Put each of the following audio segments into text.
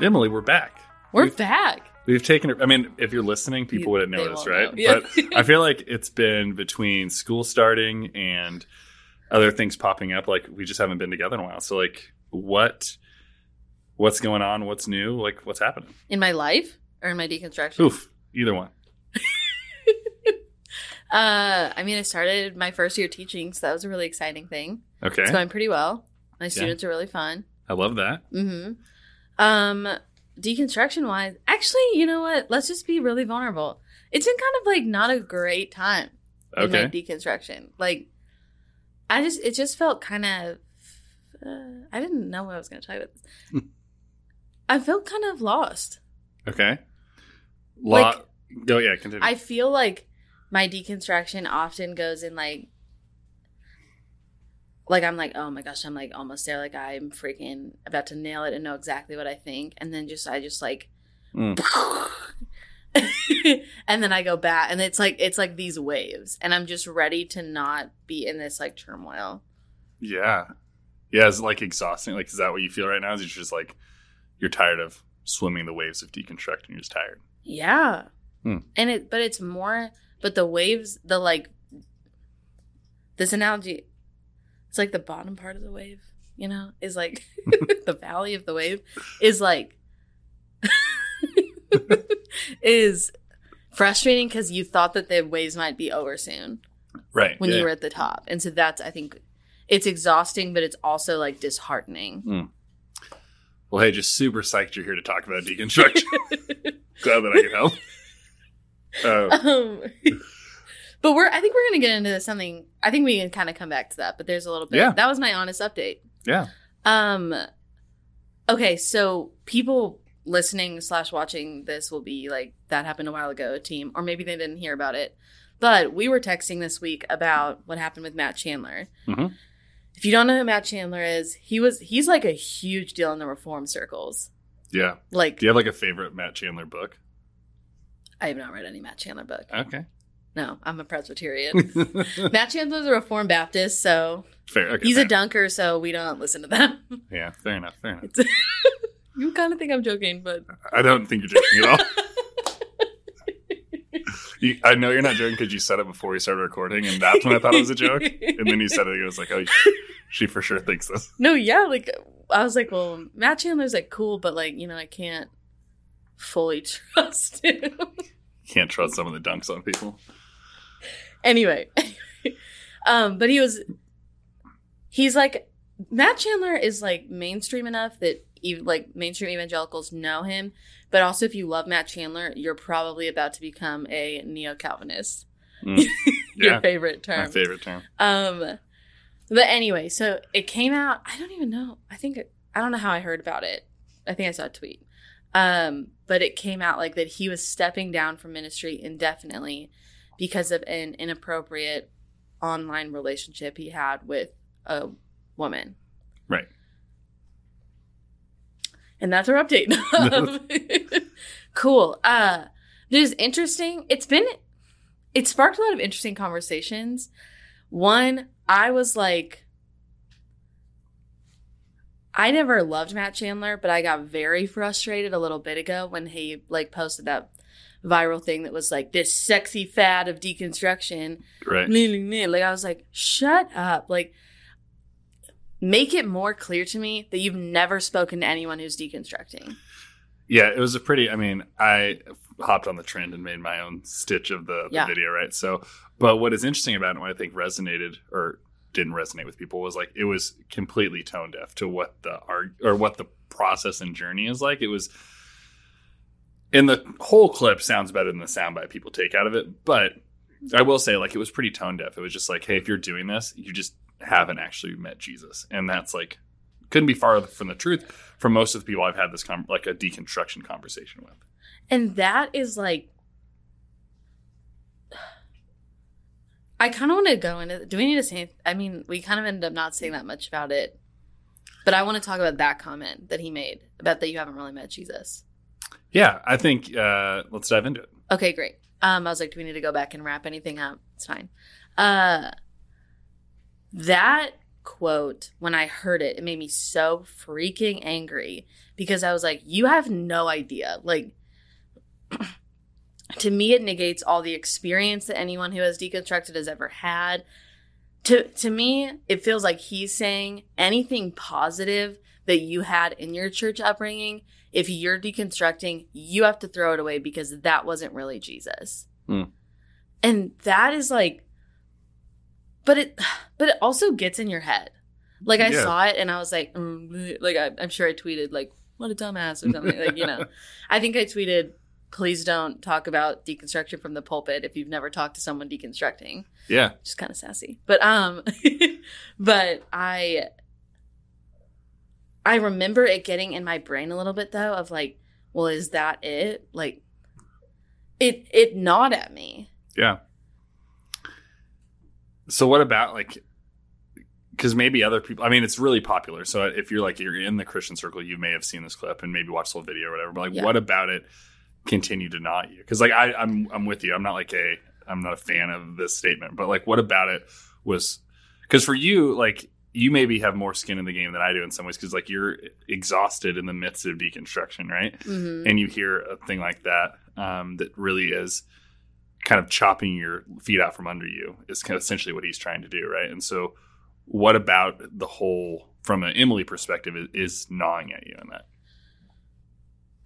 Emily, we're back. We're We've- back. We've taken. I mean, if you're listening, people You- wouldn't this, right? know. Yeah. But I feel like it's been between school starting and other things popping up. Like we just haven't been together in a while. So, like, what, what's going on? What's new? Like, what's happening? In my life or in my deconstruction? Oof, either one. Uh, I mean, I started my first year teaching, so that was a really exciting thing. Okay, It's going pretty well. My students are really fun. I love that. Mm-hmm. Um, deconstruction wise, actually, you know what? Let's just be really vulnerable. It's been kind of like not a great time in my Okay, deconstruction. Like, I just it just felt kind of. Uh, I didn't know what I was going to tell you about this. I felt kind of lost. okay. Like- Lot. Go yeah, continue. I feel like my deconstruction often goes in like like I'm like, oh my gosh, I'm like almost there, like I'm freaking about to nail it and know exactly what I think. And then just I just like Mm. and then I go back and it's like it's like these waves. And I'm just ready to not be in this like turmoil. yeah, yeah. it's like exhausting? Like, is that what you feel right now? Is it just like you're tired of swimming the waves of deconstructing? You're just tired. Yeah. Hmm. And it but it's more but the waves the like this analogy it's like the bottom part of the wave, you know, is like the valley of the wave is like is frustrating because you thought that the waves might be over soon Right. when yeah. you were at the top. And so that's I think it's exhausting, but it's also like disheartening. Hmm. Well, hey, just super psyched you're here to talk about deconstruction. Glad that I can help. Uh, um, but we're I think we're gonna get into something. I think we can kind of come back to that, but there's a little bit. Yeah. That was my honest update. yeah. Um. Okay, so people listening slash watching this will be like, "That happened a while ago." Team, or maybe they didn't hear about it. But we were texting this week about what happened with Matt Chandler. Mhm. If you don't know who Matt Chandler is, he was he's like a huge deal in the reform circles. Yeah. Like Do you have like a favorite Matt Chandler book? I have not read any Matt Chandler book. Okay. No, I'm a Presbyterian. Matt Chandler's a Reformed Baptist, so fair. Okay. he's fair. a dunker, so we don't listen to them. Yeah. Fair enough. Fair enough. you kind of think I'm joking, but I don't think you're joking at all. You, I know you're not joking because you said it before we started recording, and that's when I thought it was a joke. And then you said it, and it was like, oh, she for sure thinks this. no, yeah, like I was like, well, Matt Chandler's like cool, but like you know, I can't fully trust him. Can't trust someone that dunks on people. anyway, um, but he was, he's like Matt Chandler is like mainstream enough that even like mainstream evangelicals know him, but also if you love Matt Chandler, you're probably about to become a neo Calvinist. Mm. Your Yeah. favorite term. My favorite term. Um, but anyway, so it came out. I don't even know. I think I don't know how I heard about it. I think I saw a tweet. Um, but it came out like that he was stepping down from ministry indefinitely because of an inappropriate online relationship he had with a woman. Right. And that's our update. cool. Uh, it is interesting. It's been, it sparked a lot of interesting conversations. One, I was like, I never loved Matt Chandler, but I got very frustrated a little bit ago when he like posted that viral thing that was like this sexy fad of deconstruction. Right. Like I was like, shut up. Like make it more clear to me that you've never spoken to anyone who's deconstructing. Yeah, it was a pretty. I mean, I hopped on the trend and made my own stitch of the, the Yeah. video, right? So, but what is interesting about it, and what I think resonated or didn't resonate with people, was like it was completely tone deaf to what the arg or what the process and journey is like. It was, and the whole clip sounds better than the soundbite people take out of it. But I will say, like, it was pretty tone deaf. It was just like, hey, if you're doing this, you just haven't actually met Jesus, and that's like couldn't be farther from the truth for most of the people I've had this com- like a deconstruction conversation with. And that is like I kind of want to go into do we need to say I mean, we kind of ended up not saying that much about it. But I want to talk about that comment that he made about that you haven't really met Jesus. Yeah, I think uh, let's dive into it. Okay, great. Um, I was like, do we need to go back and wrap anything up? It's fine. Uh, that quote, when I heard it, it made me so freaking angry because I was like, you have no idea. Like, to me, it negates all the experience that anyone who has deconstructed has ever had. To, to me, it feels like he's saying anything positive that you had in your church upbringing, if you're deconstructing, you have to throw it away because that wasn't really Jesus. Hmm. And that is like, but it, but it also gets in your head. Like I Yeah. saw it and I was like, mm, like I, I'm sure I tweeted like, what a dumbass or something. like you know, I think I tweeted, please don't talk about deconstruction from the pulpit if you've never talked to someone deconstructing Yeah. just kind of sassy. But um but I I remember it getting in my brain a little bit though of like, well, is that it? Like it it gnawed at me. Yeah. So what about like because maybe other people I mean it's really popular. So if you're like you're in the Christian circle, you may have seen this clip and maybe watched the whole video or whatever. But like Yeah. what about it continue to not you? Because like I, I'm I'm with you. I'm not like a I'm not a fan of this statement, but like what about it was because for you, like you maybe have more skin in the game than I do in some ways because like you're exhausted in the midst of deconstruction, right? Mm-hmm. and you hear a thing like that um, that really is kind of chopping your feet out from under you is kind of essentially what he's trying to do right and so what about the whole from an emily perspective is, is gnawing at you in that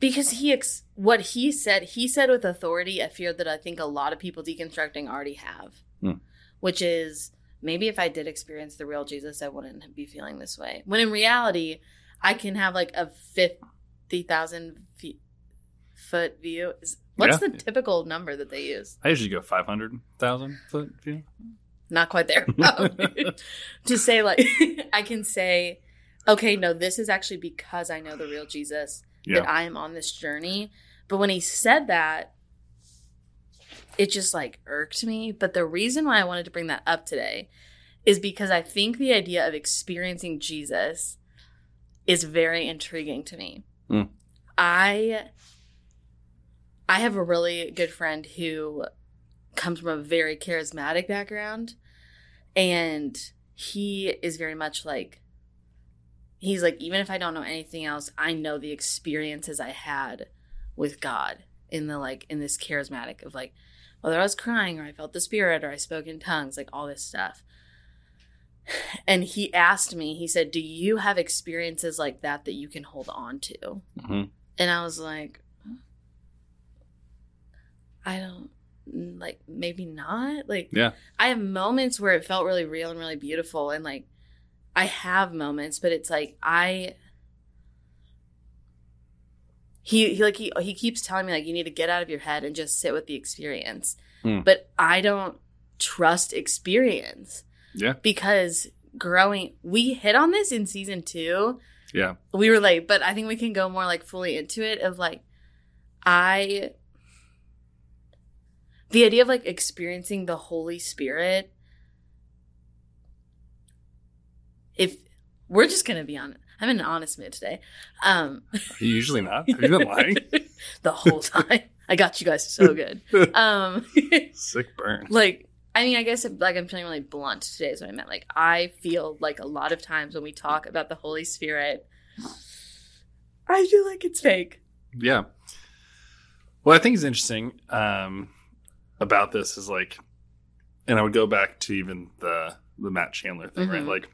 Because he ex- what he said, he said with authority a fear that I think a lot of people deconstructing already have. Hmm. Which is maybe if I did experience the real Jesus, I wouldn't be feeling this way. When in reality, I can have like a 50,000 foot view. What's Yeah. the typical number that they use? i usually go 500000 foot view Not quite there. to say like I can say, okay, no, this is actually because I know the real Jesus yeah that I am on this journey. But when he said that, it just like irked me. But the reason why I wanted to bring that up today is because I think the idea of experiencing Jesus is very intriguing to me. Mm. I I have a really good friend who comes from a very charismatic background and he is very much like he's like even if i don't know anything else i know the experiences i had with god in the like in this charismatic of like whether i was crying or i felt the spirit or i spoke in tongues like all this stuff. And he asked me he said do you have experiences like that that you can hold on to? Hmm and i was like i don't like maybe not. Like Yeah. i have moments where it felt really real and really beautiful and like i have moments but it's like i he, he like he he keeps telling me like you need to get out of your head and just sit with the experience. Hmm. but i don't trust experience. Yeah. Because growing we hit on this in season two. Yeah. We were late, but I think we can go more like fully into it of like I the idea of like experiencing the Holy Spirit if we're just gonna be honest. I'm in an honest mood today. Um usually not have you been lying the whole time. I got you guys so good. Um sick burn like I mean, I guess like I'm feeling really blunt today is what I meant. Like I feel like a lot of times when we talk about the Holy Spirit, I feel like it's fake. Yeah. Well, I think it's interesting um, about this is like, and I would go back to even the the Matt Chandler thing, right? Mhm. Like,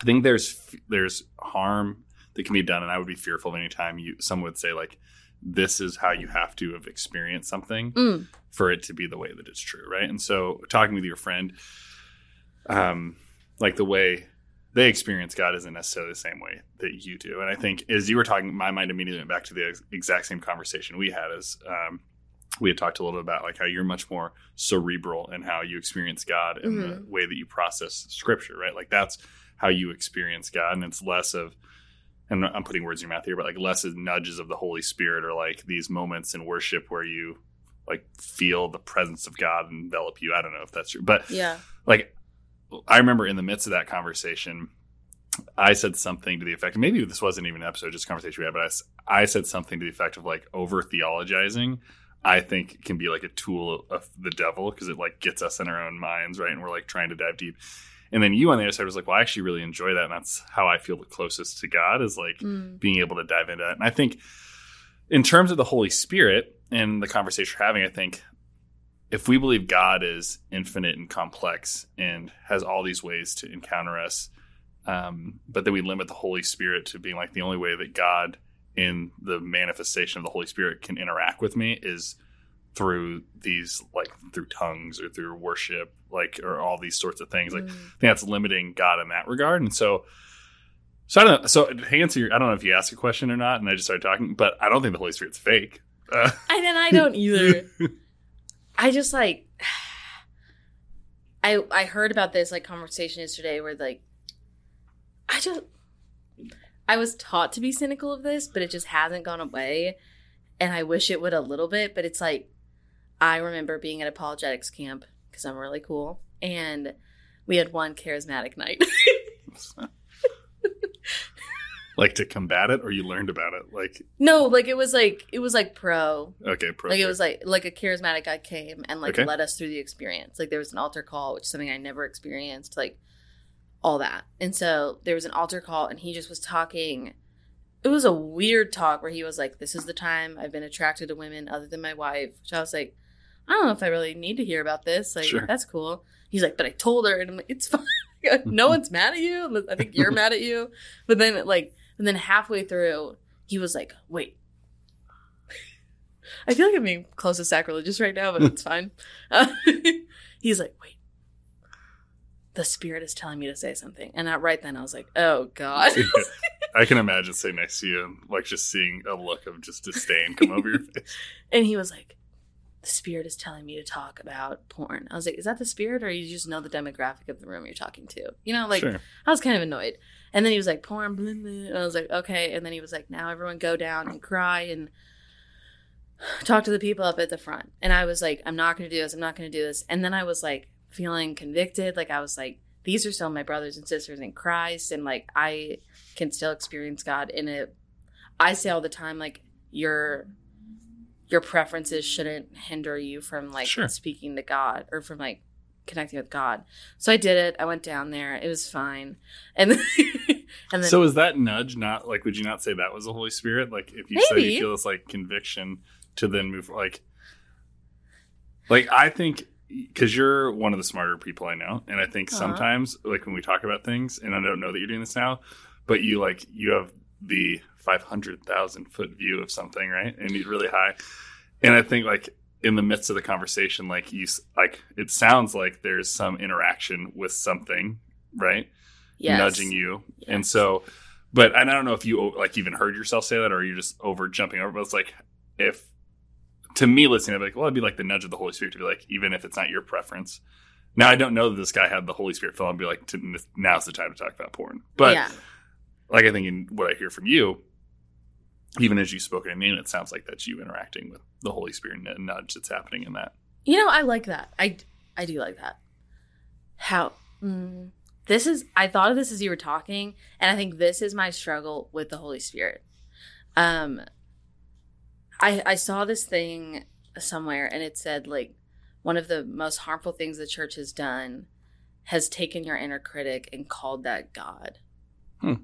I think there's there's harm that can be done, and I would be fearful of any time you someone would say like, this is how you have to have experienced something Mm. for it to be the way that it's true, right? And so, talking with your friend, um, like the way they experience God isn't necessarily the same way that you do. And I think as you were talking, my mind immediately went back to the ex- exact same conversation we had as um, we had talked a little bit about like how you're much more cerebral and how you experience God and the Mhm. way that you process scripture, right? Like that's how you experience God. And it's less of, and I'm putting words in your mouth here, but like less as nudges of the Holy Spirit or like these moments in worship where you like feel the presence of God envelop you. I don't know if that's true, but Yeah. like I remember in the midst of that conversation, I said something to the effect. Maybe this wasn't even an episode, just a conversation we had. But I said something to the effect of like over theologizing. I think can be like a tool of the devil because it like gets us in our own minds, right? And we're like trying to dive deep. And then you on the other side was like, well, I actually really enjoy that. And that's how I feel the closest to God is like Mm. being able to dive into that And I think in terms of the Holy Spirit and the conversation we're having, I think if we believe God is infinite and complex and has all these ways to encounter us, um, but then we limit the Holy Spirit to being like the only way that God in the manifestation of the Holy Spirit can interact with me is through these like through tongues or through worship, like or all these sorts of things. Like Mm. I think that's limiting God in that regard. And so, so I don't know. So to answer your, I don't know if you asked a question or not, and I just started talking, but I don't think the Holy Spirit's fake. Uh, And then I don't either. I just like I I heard about this like conversation yesterday where like I just I was taught to be cynical of this, but it just hasn't gone away. And I wish it would a little bit, but it's like I remember being at apologetics camp because I'm really cool. And we had one charismatic night. like to combat it, or you learned about it. Like no, like it was like it was like pro. okay, pro like it was like like a charismatic guy came and like Okay. led us through the experience like there was an altar call which is something i never experienced like all that and so there was an altar call and he just was talking it was a weird talk where he was like this is the time i've been attracted to women other than my wife which i was like i don't know if i really need to hear about this like Sure. that's cool he's like but i told her and i'm like it's fine no one's mad at you i think you're mad at you but then like and then halfway through he was like wait I feel like I'm being close to sacrilegious right now, but it's fine. Uh, he's like, wait, the spirit is telling me to say something. And I, right then I was like, oh God. I can imagine sitting next to you and like just seeing a look of just disdain come over your face. and he was like, the spirit is telling me to talk about porn. I was like, is that the spirit or you just know the demographic of the room you're talking to? You know, like, sure. I was kind of annoyed. And then he was like, porn, blah, blah. And I was like, okay. And then he was like, now everyone go down and cry and talk to the people up at the front. And I was like, I'm not going to do this. I'm not going to do this. And then I was like feeling convicted. Like, I was like, these are still my brothers and sisters in Christ. And like, I can still experience God in it. I say all the time, like, your your preferences shouldn't hinder you from like Sure. speaking to God or from like connecting with God. So I did it. I went down there. It was fine. And then, and then So is that nudge not like? Would you not say that was the Holy Spirit? Like if you say you feel this like conviction to then move like, like I think because you're one of the smarter people I know, and I think sometimes like when we talk about things, and I don't know that you're doing this now, but you like you have the five hundred thousand foot view of something, right? And you're really high, and I think like in the midst of the conversation, like you like it sounds like there's some interaction with something, right? yes. nudging you. And so, but and I don't know if you like even heard yourself say that or you're just over jumping over. But it's like if to me listening, I'd be like, well, it'd be like the nudge of the Holy Spirit to be like, even if it's not your preference. Now I don't know that this guy had the Holy Spirit fill and be like, now's the time to talk about porn. But yeah. like I think in what I hear from you, even as you spoke in name, it sounds like that's you interacting with the Holy Spirit and a nudge that's happening in that. You know, I like that. I I do like that. How mm, this is I thought of this as you were talking, and I think this is my struggle with the Holy Spirit. Um I I saw this thing somewhere and it said like one of the most harmful things the church has done has taken your inner critic and called that God. Hmm.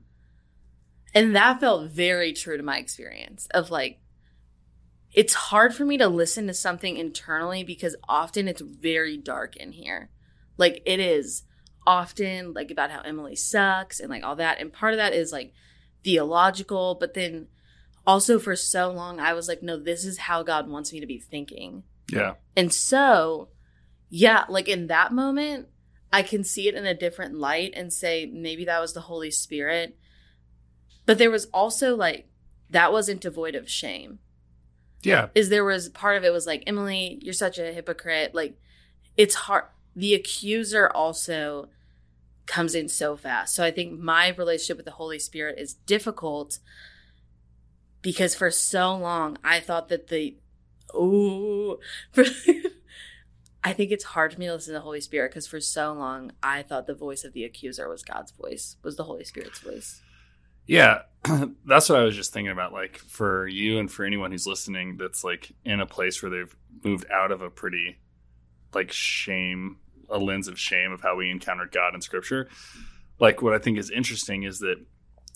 And that felt very true to my experience of like it's hard for me to listen to something internally because often it's very dark in here. Like it is often like about how Emily sucks and like all that. And part of that is like theological, but then also for so long I was like, no, this is how God wants me to be thinking. Yeah. And so, yeah, like in that moment, I can see it in a different light and say maybe that was the Holy Spirit. But there was also like that wasn't devoid of shame. Yeah. is there was part of it was like emily you're such a hypocrite. Like it's hard the accuser also comes in so fast. So i think my relationship with the holy spirit is difficult because for so long i thought that the oh i think it's hard for me to listen to the holy spirit because for so long i thought the voice of the accuser was god's voice was the holy spirit's voice Yeah, that's what I was just thinking about. Like for you and for anyone who's listening, that's like in a place where they've moved out of a pretty like shame, a lens of shame of how we encountered God in Scripture. Like what I think is interesting is that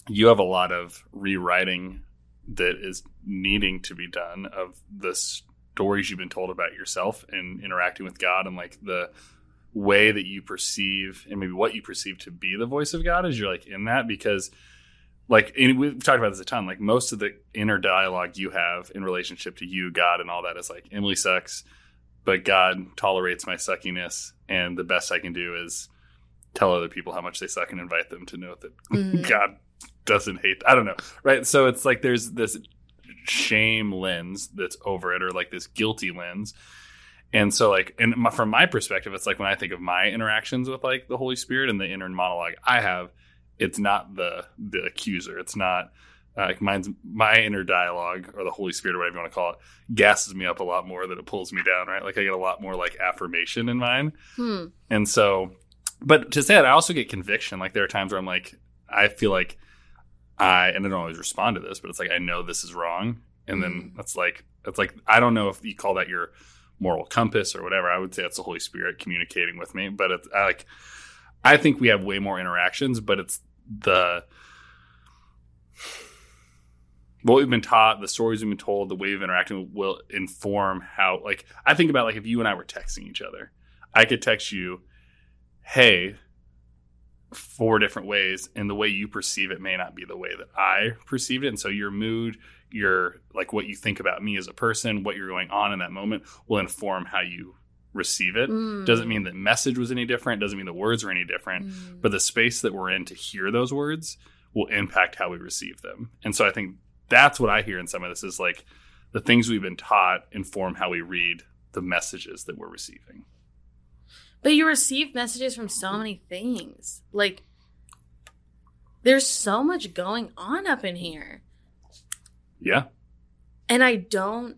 you have a lot of rewriting that is needing to be done of the stories you've been told about yourself and interacting with God and like the way that you perceive and maybe what you perceive to be the voice of God as you're like in that because like we've talked about this a ton like most of the inner dialogue you have in relationship to you god and all that is like emily sucks but god tolerates my suckiness and the best i can do is tell other people how much they suck and invite them to know that mm. god doesn't hate i don't know right so it's like there's this shame lens that's over it or like this guilty lens and so like and my, from my perspective it's like when i think of my interactions with like the holy spirit and the inner monologue i have it's not the the accuser. It's not uh, like mine's my inner dialogue or the Holy Spirit or whatever you want to call it gasses me up a lot more than it pulls me down. Right? Like I get a lot more like affirmation in mine, hmm. and so. But to say that, I also get conviction. Like there are times where I'm like, I feel like I and I don't always respond to this, but it's like I know this is wrong, and then hmm. it's like it's like I don't know if you call that your moral compass or whatever. I would say it's the Holy Spirit communicating with me, but it's I like I think we have way more interactions, but it's the what we've been taught, the stories we've been told, the way we've interacted will inform how. Like I think about like if you and I were texting each other, I could text you, "Hey," four different ways, and the way you perceive it may not be the way that I perceived it, and so your mood, your like what you think about me as a person, what you're going on in that moment, will inform how you receive it. Mm. Doesn't mean the message was any different, doesn't mean the words were any different, mm. but the space that we're in to hear those words will impact how we receive them. And so I think that's what I hear in some of this is like the things we've been taught inform how we read the messages that we're receiving. But you receive messages from so many things. Like there's so much going on up in here. Yeah. And I don't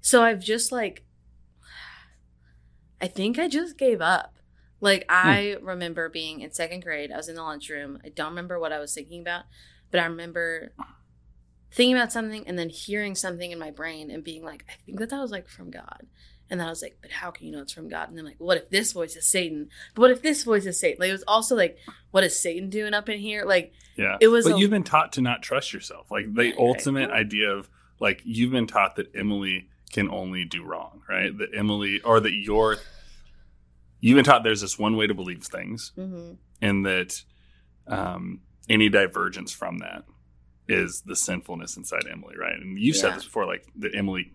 so I've just like I think I just gave up. Like hmm. I hmm. remember being in second grade. I was in the lunchroom. I don't remember what I was thinking about, but I remember thinking about something and then hearing something in my brain and being like, I think that that was like from God. And then I was like, but how can you know it's from God? And then like, what if this voice is Satan? But what if this voice is Satan? Like it was also like, what is Satan doing up in here? Like, yeah, it was. But a- you've been taught to not trust yourself. Like the ultimate idea of like you've been taught that Emily can only do wrong, right? That Emily or that you're you've been taught there's this one way to believe things, mm-hmm. and that um, any divergence from that is the sinfulness inside Emily, right? And you yeah. said this before, like that Emily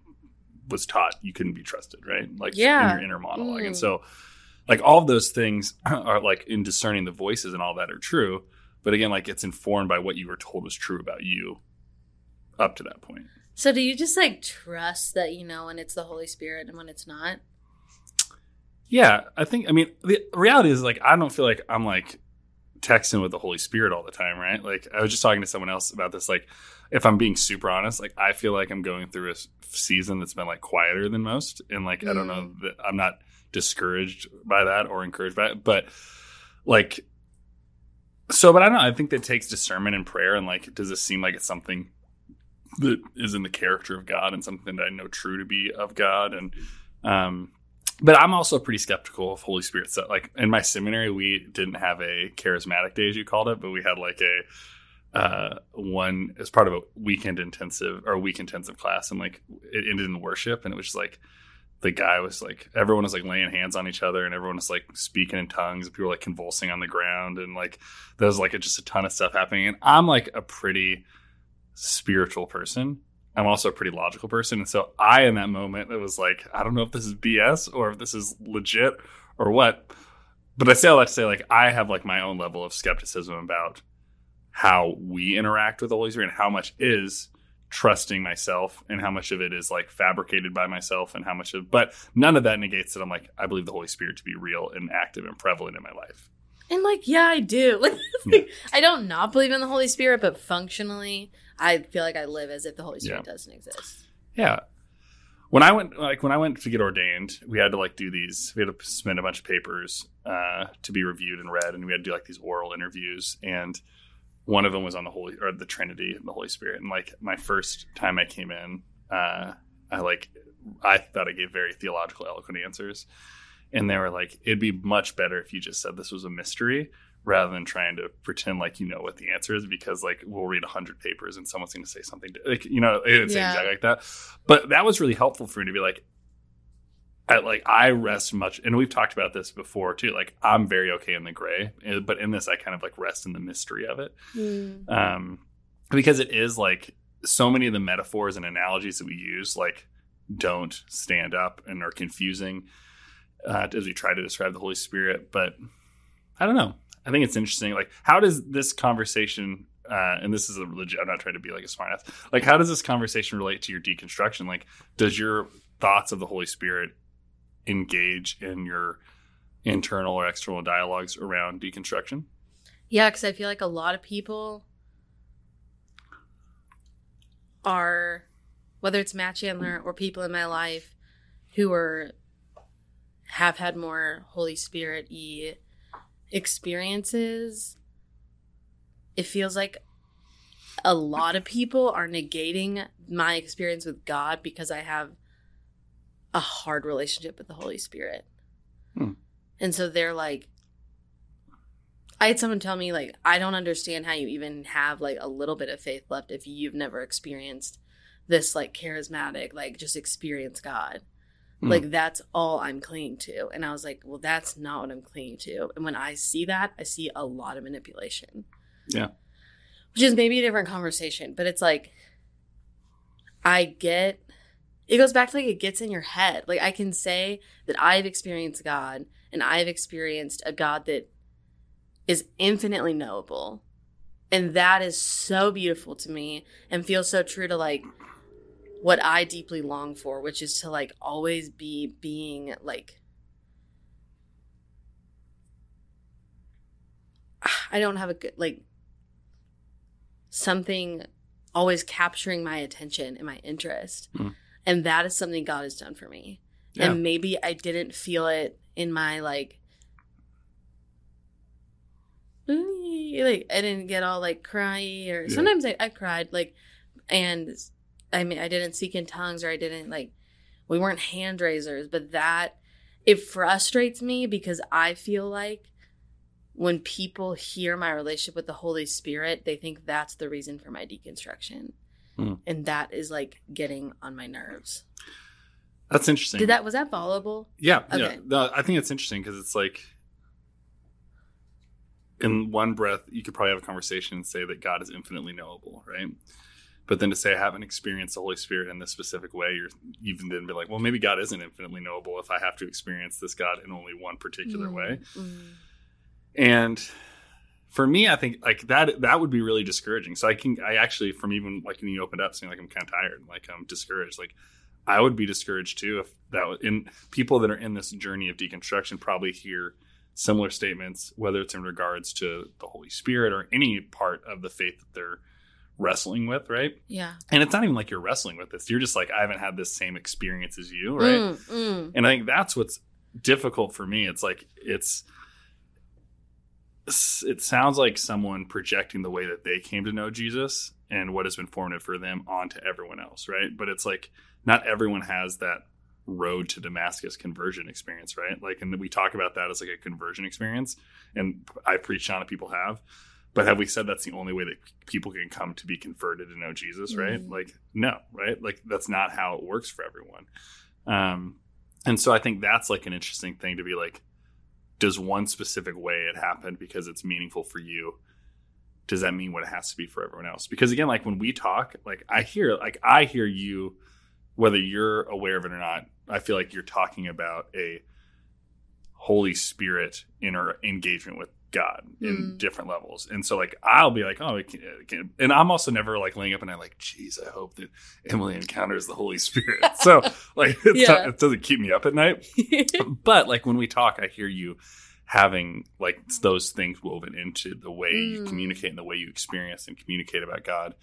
was taught you couldn't be trusted, right? Like yeah. in your inner monologue, mm. and so like all of those things are like in discerning the voices and all that are true, but again, like it's informed by what you were told was true about you up to that point. So do you just like trust that you know when it's the Holy Spirit and when it's not? Yeah, I think. I mean, the reality is like I don't feel like I'm like texting with the Holy Spirit all the time, right? Like I was just talking to someone else about this. Like, if I'm being super honest, like I feel like I'm going through a season that's been like quieter than most, and like mm. I don't know mm. that I'm not discouraged by that or encouraged by it, but like so. But I don't know. I think that takes discernment and prayer, and like, does this seem like it's something that is in the character of God and something that I know true to be of God, and um but I'm also pretty skeptical of Holy Spirit stuff. Like in my seminary, we didn't have a charismatic day, as you called it, but we had like a uh, one as part of a weekend intensive or week intensive class, and like it ended in worship, and it was just like the guy was like everyone was like laying hands on each other, and everyone was like speaking in tongues, and people were like convulsing on the ground, and like there was like a, just a ton of stuff happening. And I'm like a pretty spiritual person, I'm also a pretty logical person. And so I, in that moment, it was like, I don't know if this is BS or if this is legit or what. But I say all that to say, like, I have like my own level of skepticism about how we interact with the Holy Spirit and how much is trusting myself and how much of it is like fabricated by myself and how much of, but none of that negates that I'm like, I believe the Holy Spirit to be real and active and prevalent in my life. And like, yeah, I do. Like, yeah. I don't not believe in the Holy Spirit, but functionally, I feel like I live as if the Holy Spirit yeah. doesn't exist. Yeah. When I went, like when I went to get ordained, we had to like do these. We had to submit a bunch of papers uh, to be reviewed and read, and we had to do like these oral interviews. And one of them was on the Holy or the Trinity and the Holy Spirit. And like my first time I came in, uh, I like I thought I gave very theological, eloquent answers, and they were like, "It'd be much better if you just said this was a mystery." Rather than trying to pretend like you know what the answer is, because like we'll read a hundred papers and someone's going to say something, like you know, it's Yeah. exactly like that. But that was really helpful for me to be like, I, like I rest much, and we've talked about this before too. Like I'm very okay in the gray, eh, but in this, I kind of like rest in the mystery of it, Mm. um, because it is like so many of the metaphors and analogies that we use like don't stand up and are confusing uh, as we try to describe the Holy Spirit. But I don't know. I think it's interesting. Like, how does this conversation? Uh, and this is a legit. I'm not trying to be like a smartass. Like, how does this conversation relate to your deconstruction? Like, does your thoughts of the Holy Spirit engage in your internal or external dialogues around deconstruction? Yeah, because I feel like a lot of people are, whether it's Matt Chandler or people in my life who are have had more Holy Spirit y experiences. It feels like a lot of people are negating my experience with God because I have a hard relationship with the Holy Spirit. Hmm. And so they're like, I had someone tell me, like, I don't understand how you even have like a little bit of faith left if you've never experienced this like charismatic, like just experience God. Hmm. Like that's all I'm clinging to. And I was like, well, that's not what I'm clinging to. And when I see that, I see a lot of manipulation. Yeah. Which is maybe a different conversation, but it's like I get it goes back to like it gets in your head. Like I can say that I've experienced God and I've experienced a God that is infinitely knowable. And that is so beautiful to me and feels so true to like what I deeply long for, which is to like always be being like I don't have a good like something always capturing my attention and my interest. Mm. And that is something God has done for me. Yeah. And maybe I didn't feel it in my like like I didn't get all like cryy or Yeah. sometimes I, I cried like and I mean I didn't speak in tongues or I didn't like we weren't hand raisers, but that it frustrates me because I feel like when people hear my relationship with the Holy Spirit, they think that's the reason for my deconstruction. Hmm. And that is like getting on my nerves. That's interesting. Did that was that followable? Yeah, yeah. Okay. No, I think it's interesting because it's like, in one breath, you could probably have a conversation and say that God is infinitely knowable, right? But then to say I haven't experienced the Holy Spirit in this specific way, you're you've then be like, well, maybe God isn't infinitely knowable if I have to experience this God in only one particular Mm, way. mm. And for me, I think like that that would be really discouraging. So I can I actually from even like when you opened up saying like I'm kind of tired, like I'm discouraged, like I would be discouraged too if that was in people that are in this journey of deconstruction probably hear similar statements, whether it's in regards to the Holy Spirit or any part of the faith that they're wrestling with, right? Yeah. And it's not even like you're wrestling with this. You're just like, I haven't had this same experience as you, right? Mm, mm. And I think that's what's difficult for me. It's like it's it sounds like someone projecting the way that they came to know Jesus and what has been formative for them onto everyone else, right? But it's like not everyone has that road to Damascus conversion experience, right? Like, and we talk about that as like a conversion experience, and I preach on it. People have, but have we said that's the only way that people can come to be converted to know Jesus, right? Mhm. Like, no, right? Like that's not how it works for everyone. Um, and so I think that's like an interesting thing to be like, does one specific way it happened because it's meaningful for you? Does that mean what it has to be for everyone else? Because again, like when we talk, like I hear, like I hear you, whether you're aware of it or not. I feel like you're talking about a Holy Spirit inner engagement with God in Mm. different levels, and so like I'll be like, oh, it can, it can. and I'm also never like laying up and I'm like, geez, I hope that Emily encounters the Holy Spirit. so like it's Yeah. not- it doesn't keep me up at night but like when we talk i hear you having like those things woven into the way you Mm. communicate and the way you experience and communicate about god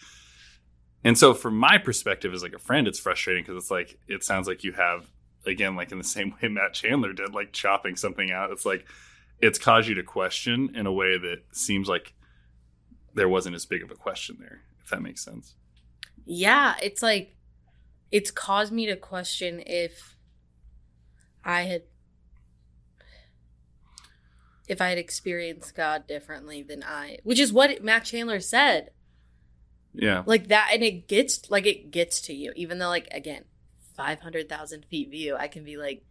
and so from my perspective as like a friend it's frustrating because it's like it sounds like you have again like in the same way matt chandler did like chopping something out it's like it's caused you to question in a way that seems like there wasn't as big of a question there, if that makes sense. Yeah, it's like it's caused me to question if I had if I had experienced God differently than I, which is what Matt Chandler said. Yeah. Like that, and it gets like it gets to you, even though like again, five hundred thousand feet view, I can be like,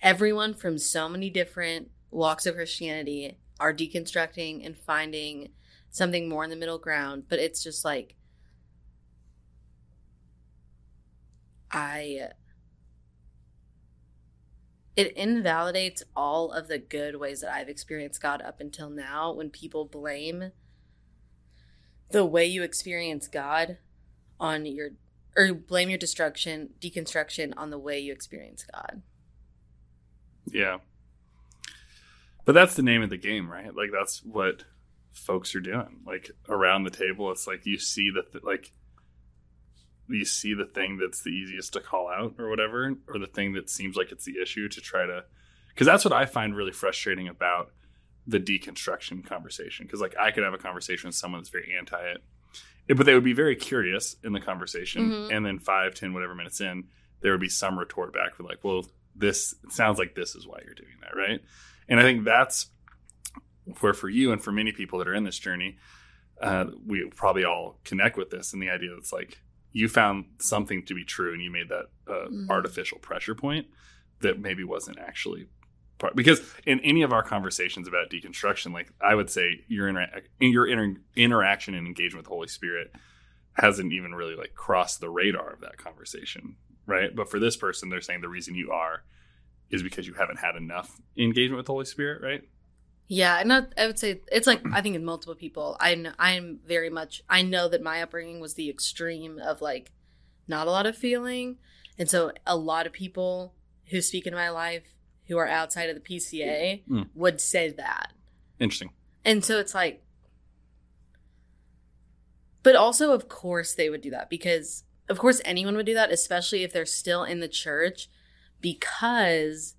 everyone from so many different walks of Christianity are deconstructing and finding something more in the middle ground, but it's just like I it invalidates all of the good ways that I've experienced God up until now when people blame the way you experience God on your or blame your destruction, deconstruction on the way you experience God. Yeah. But that's the name of the game, right? Like that's what folks are doing. Like around the table, it's like you see the th- like you see the thing that's the easiest to call out or whatever, or the thing that seems like it's the issue to try to, because that's what I find really frustrating about the deconstruction conversation. Because like I could have a conversation with someone that's very anti it, but they would be very curious in the conversation, Mhm. and then five, ten, whatever minutes in, there would be some retort back for like, well, this sounds like this is why you're doing that, right? And I think that's where for you and for many people that are in this journey, uh, we probably all connect with this and the idea that's like you found something to be true and you made that uh, Mhm. artificial pressure point that maybe wasn't actually part because in any of our conversations about deconstruction like i would say your inter- your inter- interaction and engagement with the holy spirit hasn't even really like crossed the radar of that conversation right but for this person they're saying the reason you are is because you haven't had enough engagement with the holy spirit right Yeah, and I, I would say it's like I think in multiple people. I kn- I'm very much I know that my upbringing was the extreme of like not a lot of feeling, and so a lot of people who speak in my life who are outside of the PCA Mm. would say that, interesting and so it's like, but also of course they would do that because of course anyone would do that, especially if they're still in the church, because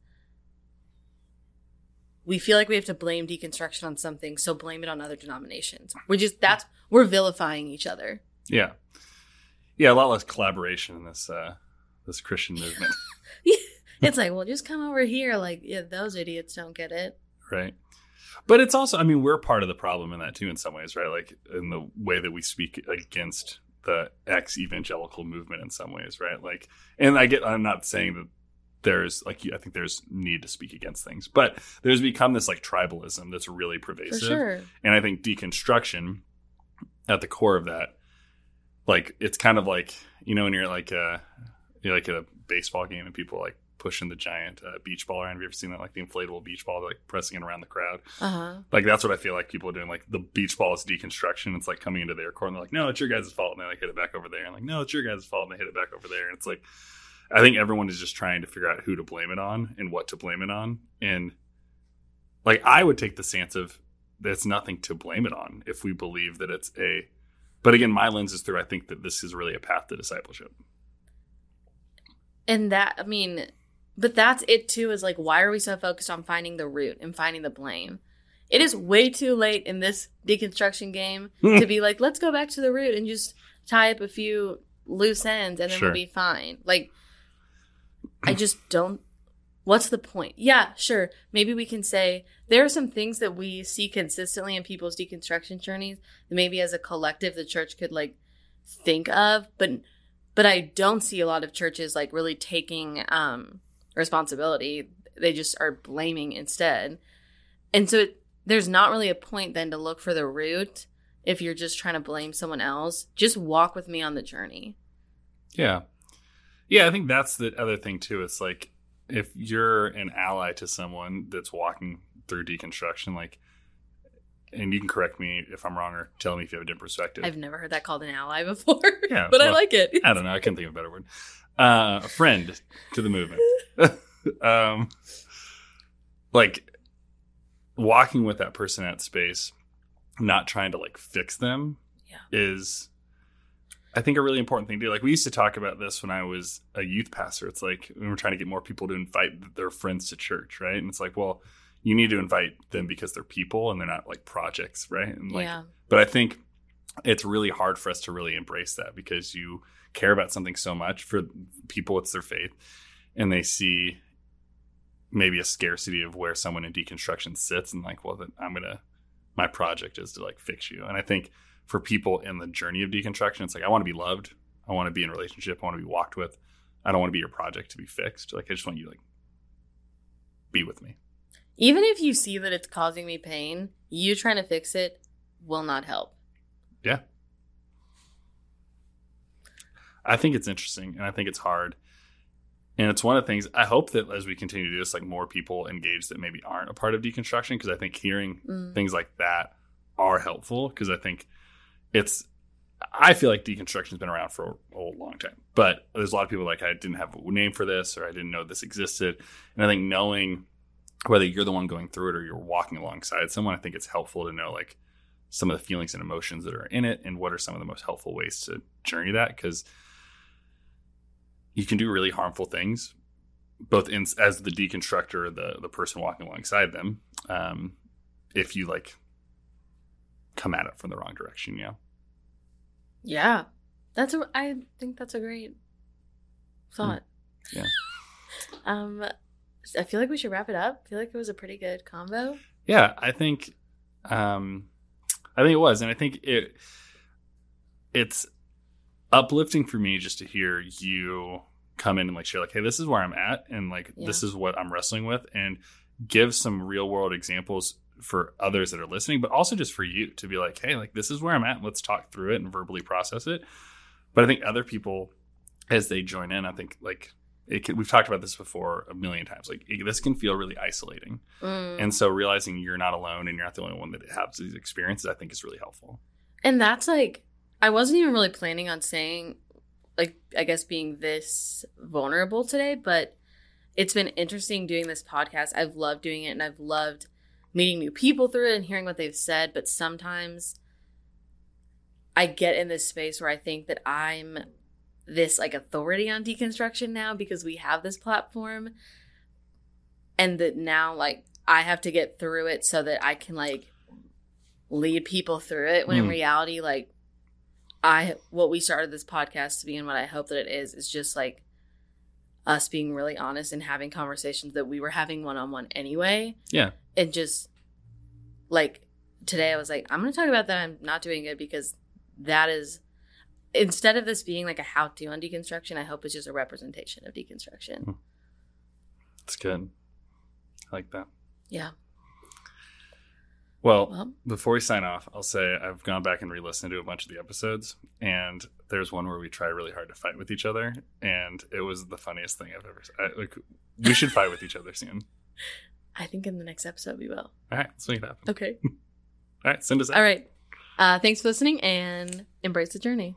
we feel like we have to blame deconstruction on something, so blame it on other denominations. We're just that's we're vilifying each other. yeah yeah a lot less collaboration in this uh this christian movement It's like, well, just come over here. Like, yeah, those idiots don't get it. right but it's also i mean we're part of the problem in that too in some ways right like in the way that we speak against the ex evangelical movement in some ways right like and i get i'm not saying that there's like i think there's need to speak against things but there's become this like tribalism that's really pervasive sure. and i think deconstruction at the core of that like it's kind of like you know when you're like uh you're like at a baseball game and people are, like pushing the giant uh, beach ball around have you ever seen that like the inflatable beach ball like pressing it around the crowd Uh huh. like that's what I feel like people are doing. Like the beach ball is deconstruction. It's like coming into their court and they're like, no, it's your guys' fault. And they like hit it back over there. And like, no, it's your guys' fault. And they hit it back over there. And it's like, I think everyone is just trying to figure out who to blame it on and what to blame it on. And like, I would take the stance of there's nothing to blame it on if we believe that it's a, but again, my lens is through, I think that this is really a path to discipleship. And that, I mean, but that's it too. Is like, why are we so focused on finding the root and finding the blame? It is way too late in this deconstruction game to be like, let's go back to the root and just tie up a few loose ends and then Sure. we'll be fine. Like, I just don't. What's the point? Yeah, sure. Maybe we can say there are some things that we see consistently in people's deconstruction journeys that maybe as a collective the church could like think of, but but I don't see a lot of churches like really taking um responsibility. They just are blaming instead. And so it, there's not really a point then to look for the root if you're just trying to blame someone else. Just walk with me on the journey. Yeah. Yeah, I think that's the other thing too. It's like if you're an ally to someone that's walking through deconstruction, like, and you can correct me if I'm wrong or tell me if you have a different perspective. I've never heard that called an ally before. Yeah, but I like it. I don't know. I can't think of a better word. Uh, a friend to the movement. um, like walking with that person at space, not trying to like fix them Yeah. is, I think, a really important thing to do. Like we used to talk about this when I was a youth pastor. It's like we were trying to get more people to invite their friends to church, right? And it's like, well, you need to invite them because they're people and they're not like projects, right? And like, yeah. but I think it's really hard for us to really embrace that because you care about something so much for people it's their faith and they see maybe a scarcity of where someone in deconstruction sits and like well then i'm gonna my project is to like fix you and i think for people in the journey of deconstruction it's like i want to be loved i want to be in a relationship i want to be walked with i don't want to be your project to be fixed like i just want you to like be with me Even if you see that it's causing me pain, you trying to fix it will not help. Yeah. I think it's interesting and I think it's hard. And it's one of the things I hope that as we continue to do this, like more people engage that maybe aren't a part of deconstruction, because I think hearing Mm. things like that are helpful. Because I think it's, I feel like deconstruction has been around for a, a long time, but there's a lot of people like, I didn't have a name for this or I didn't know this existed. And I think knowing whether you're the one going through it or you're walking alongside someone, I think it's helpful to know like some of the feelings and emotions that are in it and what are some of the most helpful ways to journey that because you can do really harmful things both in as the deconstructor the the person walking alongside them um if you like come at it from the wrong direction you know Yeah. That's a I think that's a great thought. Hmm. Yeah. um I feel like we should wrap it up. I feel like it was a pretty good combo. yeah i think um i think it was and i think it it's uplifting for me just to hear you come in and like share like hey this is where i'm at and like this is what i'm wrestling with and give some real world examples for others that are listening but also just for you to be like hey like this is where i'm at let's talk through it and verbally process it but i think other people as they join in i think like it can, we've talked about this before a million times like it, this can feel really isolating Mm. and so realizing you're not alone and you're not the only one that has these experiences, I think is really helpful. And that's like, I wasn't even really planning on saying, like, I guess being this vulnerable today, but it's been interesting doing this podcast. I've loved doing it and I've loved meeting new people through it and hearing what they've said. But sometimes I get in this space where I think that I'm this like authority on deconstruction now because we have this platform and that now like I have to get through it so that I can like lead people through it when in Hmm. reality like I what we started this podcast to be and what I hope that it is is just like us being really honest and having conversations that we were having one on one anyway. Yeah. And just like today I was like, I'm gonna talk about that I'm not doing good because that is instead of this being like a how to on deconstruction, I hope it's just a representation of deconstruction. Hmm. It's good. I like that. Yeah. Well, Well, before we sign off, I'll say I've gone back and re-listened to a bunch of the episodes, and there's one where we try really hard to fight with each other, and it was the funniest thing I've ever. I, like, we should fight with each other soon. I think in the next episode we will. All right, let's make it happen. Okay. All right, send us out. All right. Uh, thanks for listening and embrace the journey.